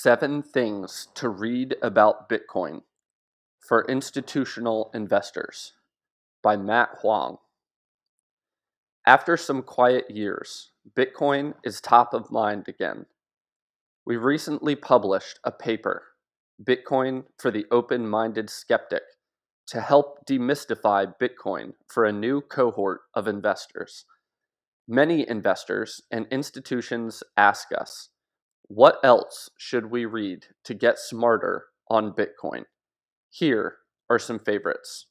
Seven Things to Read About Bitcoin for Institutional Investors by Matt Huang. After some quiet years, Bitcoin is top of mind again. We recently published a paper, Bitcoin for the Open Minded Skeptic, to help demystify Bitcoin for a new cohort of investors. Many investors and institutions ask us, what else should we read to get smarter on Bitcoin? Here are some favorites.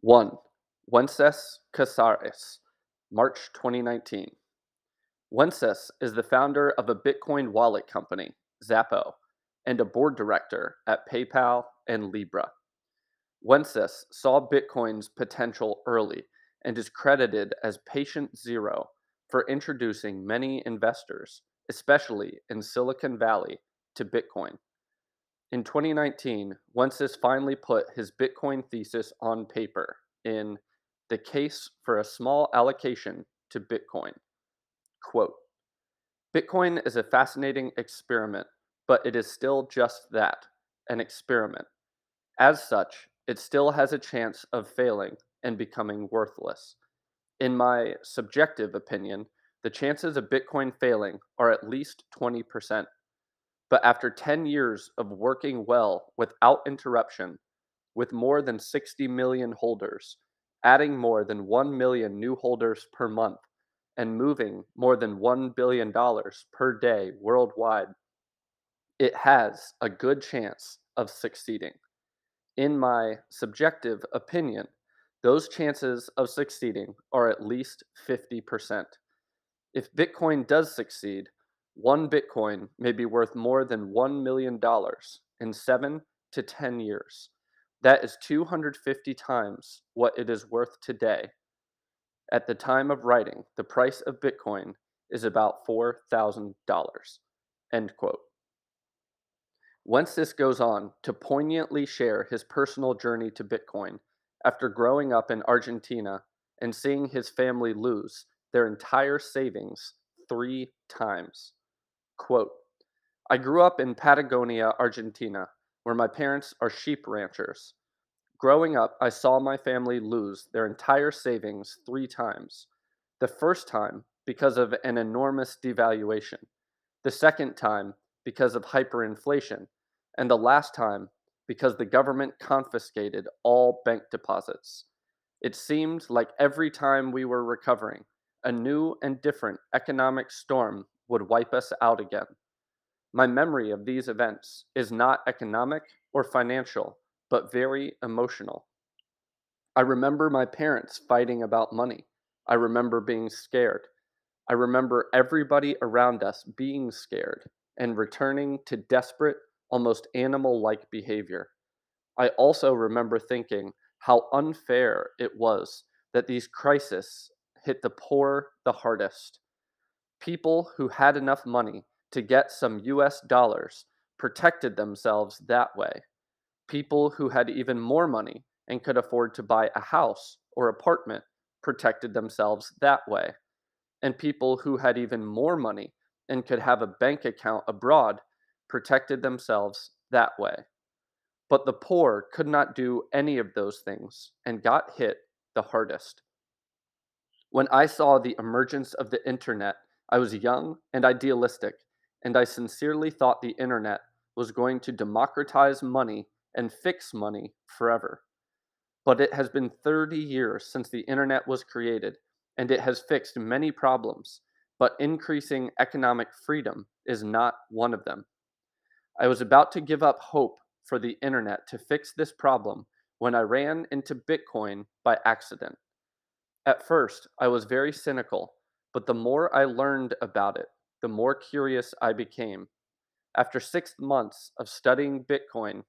1. Wences Casares, March 2019. Wences is the founder of a Bitcoin wallet company, Xapo, and a board director at PayPal and Libra. Wences saw Bitcoin's potential early and is credited as patient zero for introducing many investors, especially in Silicon Valley, to Bitcoin. In 2019, Wences finally put his Bitcoin thesis on paper in The Case for a Small Allocation to Bitcoin. Quote Bitcoin is a fascinating experiment, but it is still just that an experiment. As such, it still has a chance of failing and becoming worthless. In my subjective opinion, the chances of Bitcoin failing are at least 20%. But after 10 years of working well without interruption, with more than 60 million holders, adding more than 1 million new holders per month, and moving more than $1 billion per day worldwide, it has a good chance of succeeding. In my subjective opinion, those chances of succeeding are at least 50%. If Bitcoin does succeed, one Bitcoin may be worth more than $1 million in 7 to 10 years. That is 250 times what it is worth today. At the time of writing, the price of Bitcoin is about $4,000. End quote. Wences goes on to poignantly share his personal journey to Bitcoin after growing up in Argentina and seeing his family lose their entire savings three times. Quote I grew up in Patagonia, Argentina, where my parents are sheep ranchers. Growing up, I saw my family lose their entire savings three times. The first time because of an enormous devaluation, the second time because of hyperinflation, and the last time because the government confiscated all bank deposits. It seemed like every time we were recovering, a new and different economic storm would wipe us out again. My memory of these events is not economic or financial, but very emotional. I remember my parents fighting about money. I remember being scared. I remember everybody around us being scared and returning to desperate almost animal like behavior. I also remember thinking how unfair it was that these crises hit the poor the hardest. People who had enough money to get some US dollars protected themselves that way. People who had even more money and could afford to buy a house or apartment protected themselves that way. And people who had even more money and could have a bank account abroad protected themselves that way. But the poor could not do any of those things and got hit the hardest. When I saw the emergence of the internet, I was young and idealistic, and I sincerely thought the internet was going to democratize money and fix money forever. But it has been 30 years since the internet was created, and it has fixed many problems, but increasing economic freedom is not one of them. I was about to give up hope for the internet to fix this problem when I ran into Bitcoin by accident. At first, I was very cynical, but the more I learned about it, the more curious I became. After six months of studying Bitcoin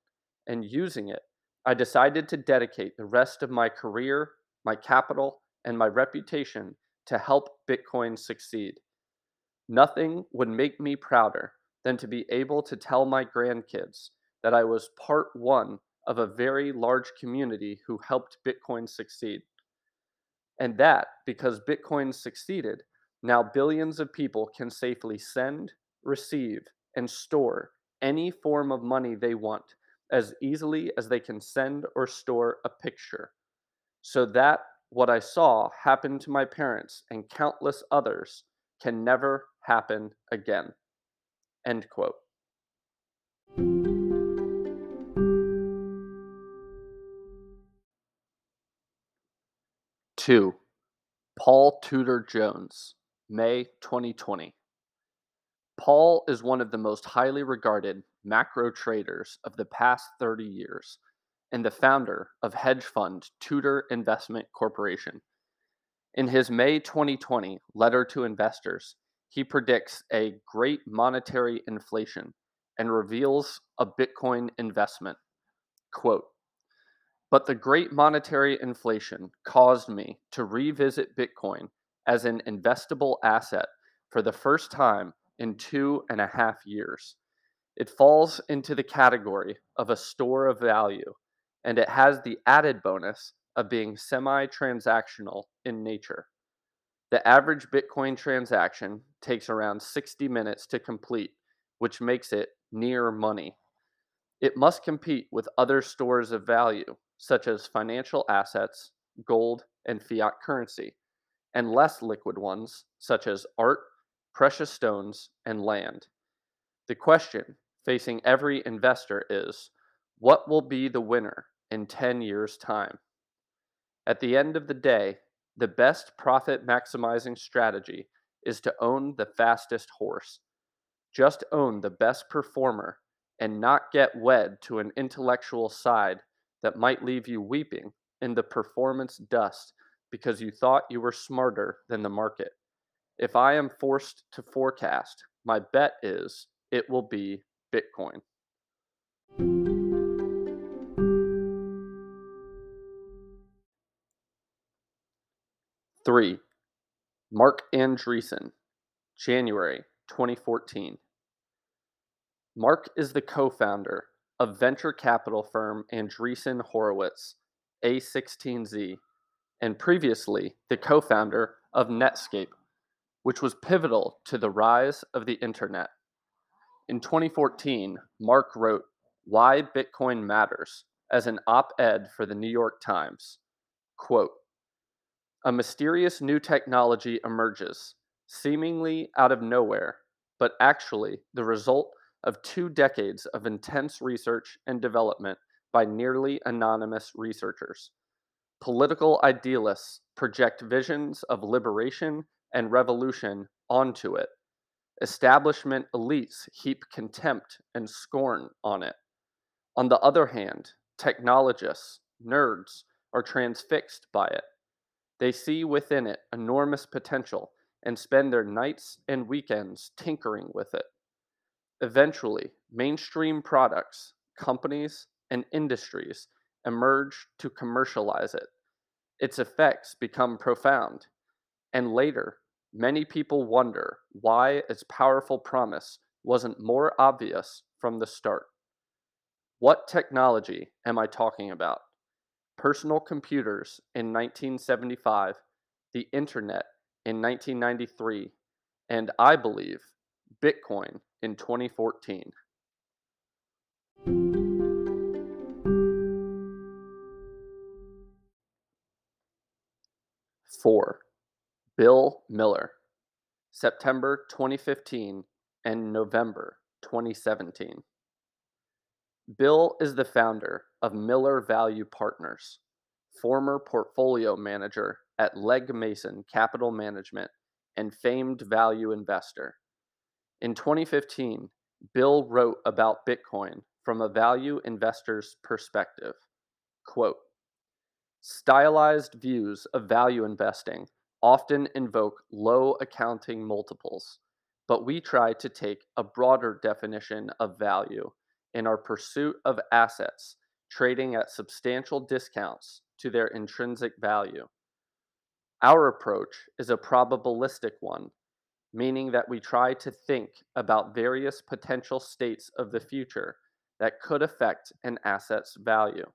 and using it, I decided to dedicate the rest of my career, my capital, and my reputation to help Bitcoin succeed. Nothing would make me prouder than to be able to tell my grandkids that I was part one of a very large community who helped Bitcoin succeed. And that, because Bitcoin succeeded, now billions of people can safely send, receive, and store any form of money they want as easily as they can send or store a picture. So that what I saw happen to my parents and countless others can never happen again. End quote. 2. Paul Tudor Jones, May 2020. Paul is one of the most highly regarded macro traders of the past 30 years and the founder of hedge fund Tudor Investment Corporation. In his May 2020 letter to investors, he predicts a great monetary inflation and reveals a Bitcoin investment. Quote, but the great monetary inflation caused me to revisit Bitcoin as an investable asset for the first time in two and a half years. It falls into the category of a store of value, and it has the added bonus of being semi transactional in nature. The average Bitcoin transaction takes around 60 minutes to complete, which makes it near money. It must compete with other stores of value, such as financial assets, gold, and fiat currency, and less liquid ones, such as art, precious stones, and land. The question facing every investor is what will be the winner in 10 years' time? At the end of the day, the best profit maximizing strategy is to own the fastest horse. Just own the best performer and not get wed to an intellectual side that might leave you weeping in the performance dust because you thought you were smarter than the market. If I am forced to forecast, my bet is it will be Bitcoin. Three, Marc Andreessen, January 2014. Marc is the co founder of venture capital firm Andreessen Horowitz, A16Z, and previously the co founder of Netscape, which was pivotal to the rise of the internet. In 2014, Marc wrote Why Bitcoin Matters as an op ed for the New York Times. Quote A mysterious new technology emerges, seemingly out of nowhere, but actually the result of two decades of intense research and development by nearly anonymous researchers. Political idealists project visions of liberation and revolution onto it. Establishment elites heap contempt and scorn on it. On the other hand, technologists, nerds, are transfixed by it. They see within it enormous potential and spend their nights and weekends tinkering with it. Eventually, mainstream products, companies, and industries emerge to commercialize it. Its effects become profound, and later, many people wonder why its powerful promise wasn't more obvious from the start. What technology am I talking about? Personal computers in 1975, the internet in 1993, and I believe Bitcoin in 2014. Four, Bill Miller, September 2015 and November 2017. Bill is the founder of Miller Value Partners, former portfolio manager at Legg Mason Capital Management, and famed value investor. In 2015, Bill wrote about Bitcoin from a value investor's perspective. Quote, Stylized views of value investing often invoke low accounting multiples, but we try to take a broader definition of value in our pursuit of assets trading at substantial discounts to their intrinsic value. Our approach is a probabilistic one meaning that we try to think about various potential states of the future that could affect an asset's value.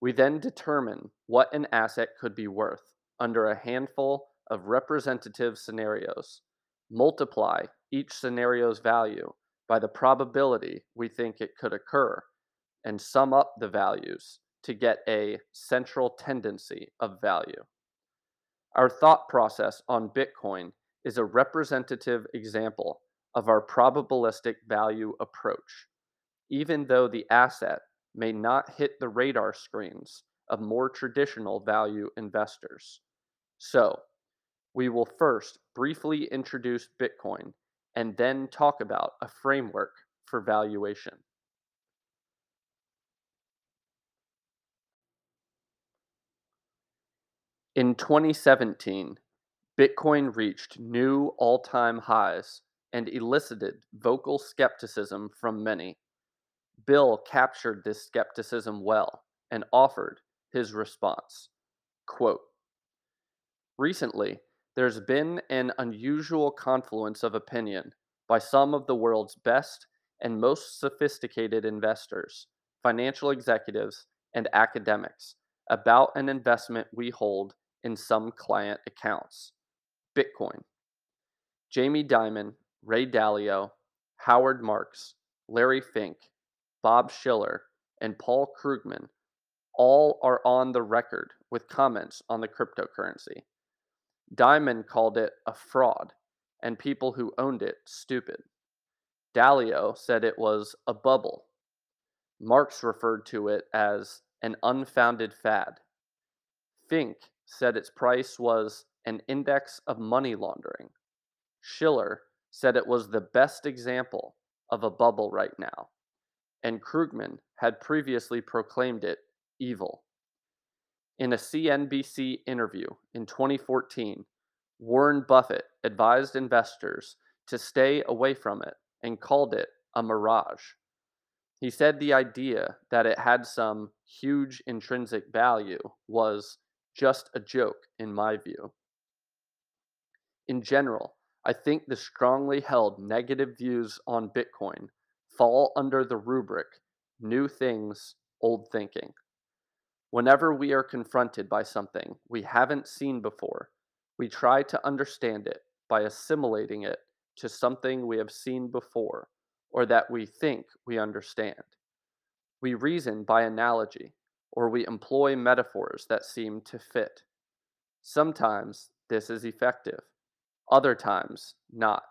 We then determine what an asset could be worth under a handful of representative scenarios, multiply each scenario's value by the probability we think it could occur, and sum up the values to get a central tendency of value. Our thought process on Bitcoin is a representative example of our probabilistic value approach, even though the asset may not hit the radar screens of more traditional value investors. So, we will first briefly introduce Bitcoin and then talk about a framework for valuation. In 2017, Bitcoin reached new all time highs and elicited vocal skepticism from many. Bill captured this skepticism well and offered his response. Quote, Recently, there's been an unusual confluence of opinion by some of the world's best and most sophisticated investors, financial executives, and academics about an investment we hold in some client accounts Bitcoin. Jamie Dimon, Ray Dalio, Howard Marks, Larry Fink, Bob Shiller, and Paul Krugman all are on the record with comments on the cryptocurrency. Dimon called it a fraud, and people who owned it stupid. Dalio said it was a bubble. Marks referred to it as an unfounded fad. Fink said its price was an index of money laundering. Shiller said it was the best example of a bubble right now, and Krugman had previously proclaimed it evil. In a CNBC interview in 2014, Warren Buffett advised investors to stay away from it and called it a mirage. He said the idea that it had some huge intrinsic value was just a joke, in my view. In general, I think the strongly held negative views on Bitcoin fall under the rubric new things, old thinking. Whenever we are confronted by something we haven't seen before, we try to understand it by assimilating it to something we have seen before or that we think we understand. We reason by analogy, or we employ metaphors that seem to fit. Sometimes this is effective, other times not.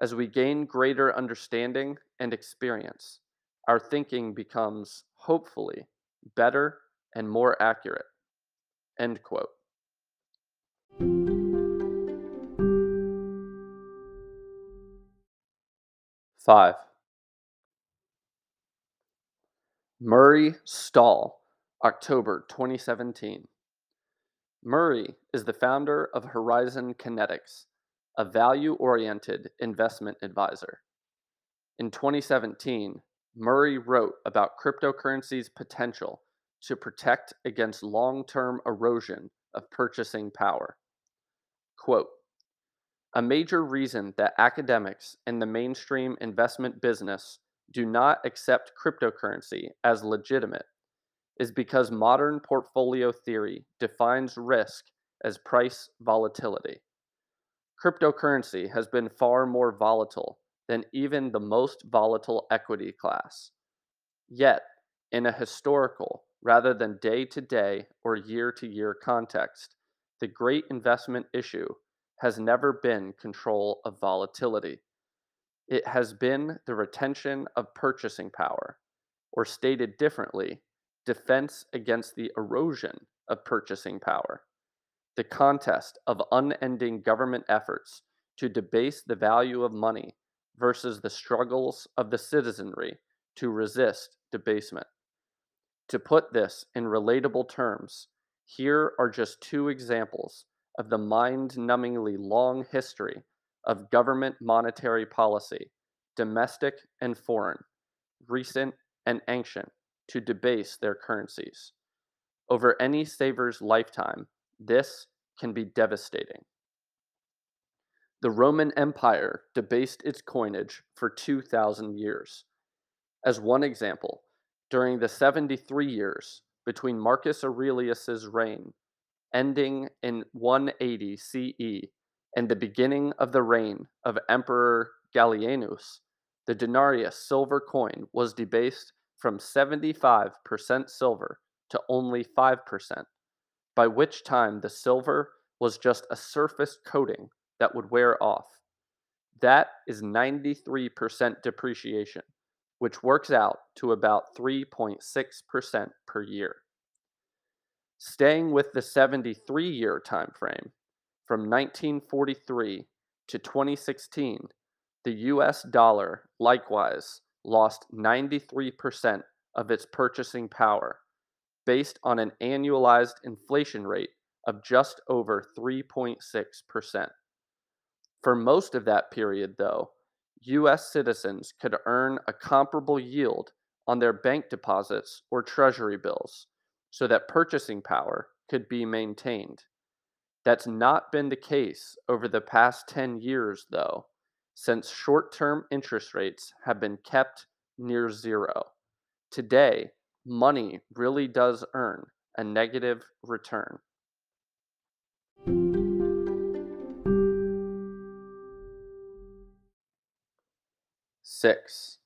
As we gain greater understanding and experience, our thinking becomes, hopefully, better and more accurate. End quote. Five. Murray Stahl, October 2017. Murray is the founder of Horizon Kinetics, a value oriented investment advisor. In 2017, Murray wrote about cryptocurrency's potential to protect against long term erosion of purchasing power. Quote A major reason that academics and the mainstream investment business do not accept cryptocurrency as legitimate is because modern portfolio theory defines risk as price volatility. Cryptocurrency has been far more volatile than even the most volatile equity class. Yet, in a historical rather than day to day or year to year context, the great investment issue has never been control of volatility. It has been the retention of purchasing power, or stated differently, defense against the erosion of purchasing power. The contest of unending government efforts to debase the value of money versus the struggles of the citizenry to resist debasement. To put this in relatable terms, here are just two examples of the mind numbingly long history of government monetary policy, domestic and foreign, recent and ancient, to debase their currencies. Over any saver's lifetime, this can be devastating. The Roman Empire debased its coinage for 2,000 years. As one example, during the 73 years between Marcus Aurelius's reign ending in 180 CE and the beginning of the reign of Emperor Gallienus, the denarius silver coin was debased from 75% silver to only 5%, by which time the silver was just a surface coating that would wear off. That is 93% depreciation, which works out to about 3.6% per year. Staying with the 73 year time frame, from 1943 to 2016, the US dollar likewise lost 93% of its purchasing power, based on an annualized inflation rate of just over 3.6%. For most of that period, though, US citizens could earn a comparable yield on their bank deposits or treasury bills so that purchasing power could be maintained. That's not been the case over the past 10 years, though, since short term interest rates have been kept near zero. Today, money really does earn a negative return. Six,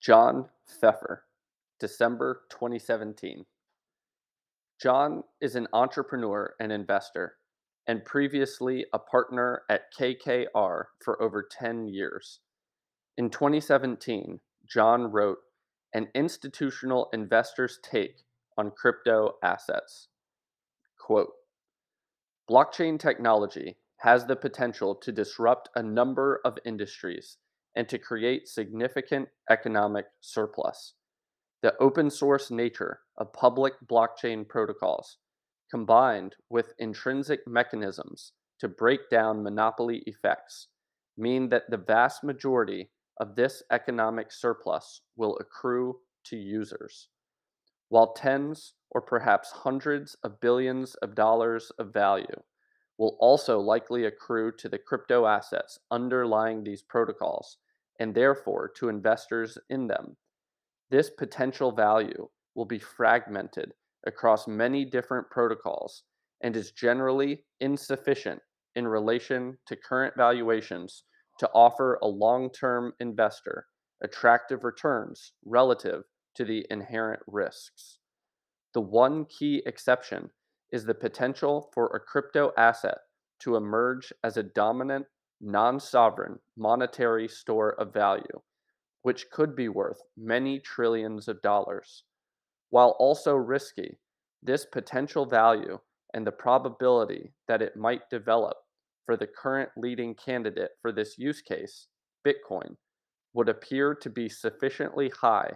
John Pfeffer, December 2017. John is an entrepreneur and investor, and previously a partner at KKR for over 10 years. In 2017, John wrote An Institutional Investor's Take on Crypto Assets. Quote Blockchain technology has the potential to disrupt a number of industries and to create significant economic surplus. The open source nature of public blockchain protocols, combined with intrinsic mechanisms to break down monopoly effects, mean that the vast majority of this economic surplus will accrue to users, while tens or perhaps hundreds of billions of dollars of value will also likely accrue to the crypto assets underlying these protocols and therefore to investors in them this potential value will be fragmented across many different protocols and is generally insufficient in relation to current valuations to offer a long term investor attractive returns relative to the inherent risks. The one key exception is the potential for a crypto asset to emerge as a dominant, non sovereign monetary store of value which could be worth many trillions of dollars. While also risky, this potential value and the probability that it might develop for the current leading candidate for this use case, Bitcoin, would appear to be sufficiently high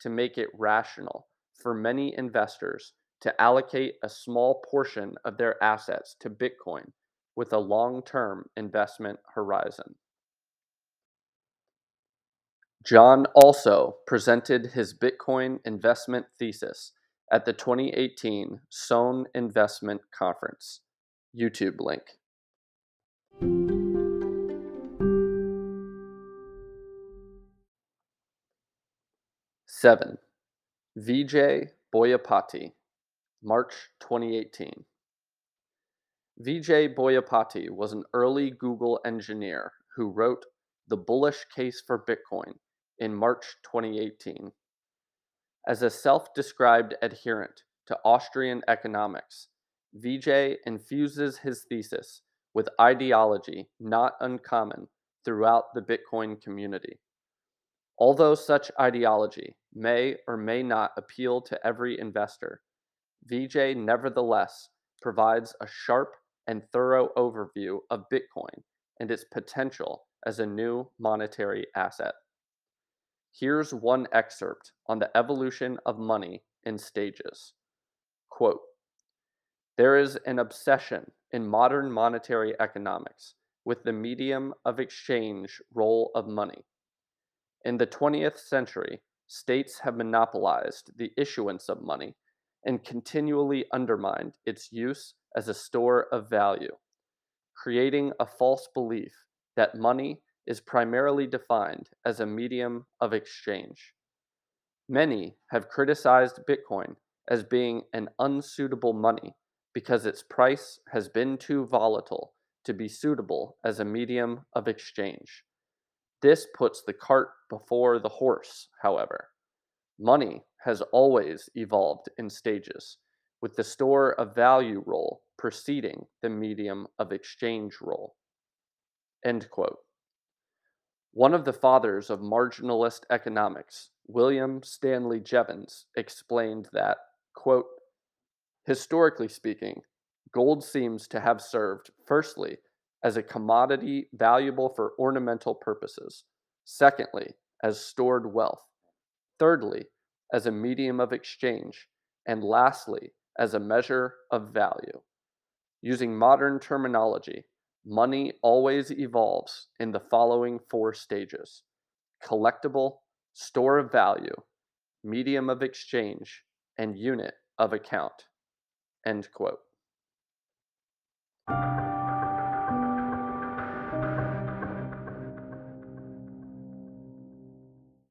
to make it rational for many investors to allocate a small portion of their assets to Bitcoin with a long term investment horizon. John also presented his Bitcoin investment thesis at the 2018 Sohn Investment Conference. YouTube link. Seven. Vijay Boyapati, March 2018. Vijay Boyapati was an early Google engineer who wrote The Bullish Case for Bitcoin in March 2018. As a self described adherent to Austrian economics, Vijay infuses his thesis with ideology not uncommon throughout the Bitcoin community. Although such ideology may or may not appeal to every investor, Vijay nevertheless provides a sharp and thorough overview of Bitcoin and its potential as a new monetary asset. Here's one excerpt on the evolution of money in stages. Quote There is an obsession in modern monetary economics with the medium of exchange role of money. In the 20th century, states have monopolized the issuance of money and continually undermined its use as a store of value, creating a false belief that money is primarily defined as a medium of exchange. Many have criticized Bitcoin as being an unsuitable money because its price has been too volatile to be suitable as a medium of exchange. This puts the cart before the horse, however. Money has always evolved in stages, with the store of value role preceding the medium of exchange role. End quote. One of the fathers of marginalist economics, William Stanley Jevons, explained that, quote, historically speaking, gold seems to have served, firstly, as a commodity valuable for ornamental purposes, secondly, as stored wealth, thirdly, as a medium of exchange, and lastly, as a measure of value. Using modern terminology, money always evolves in the following four stages collectible, store of value, medium of exchange, and unit of account. End quote.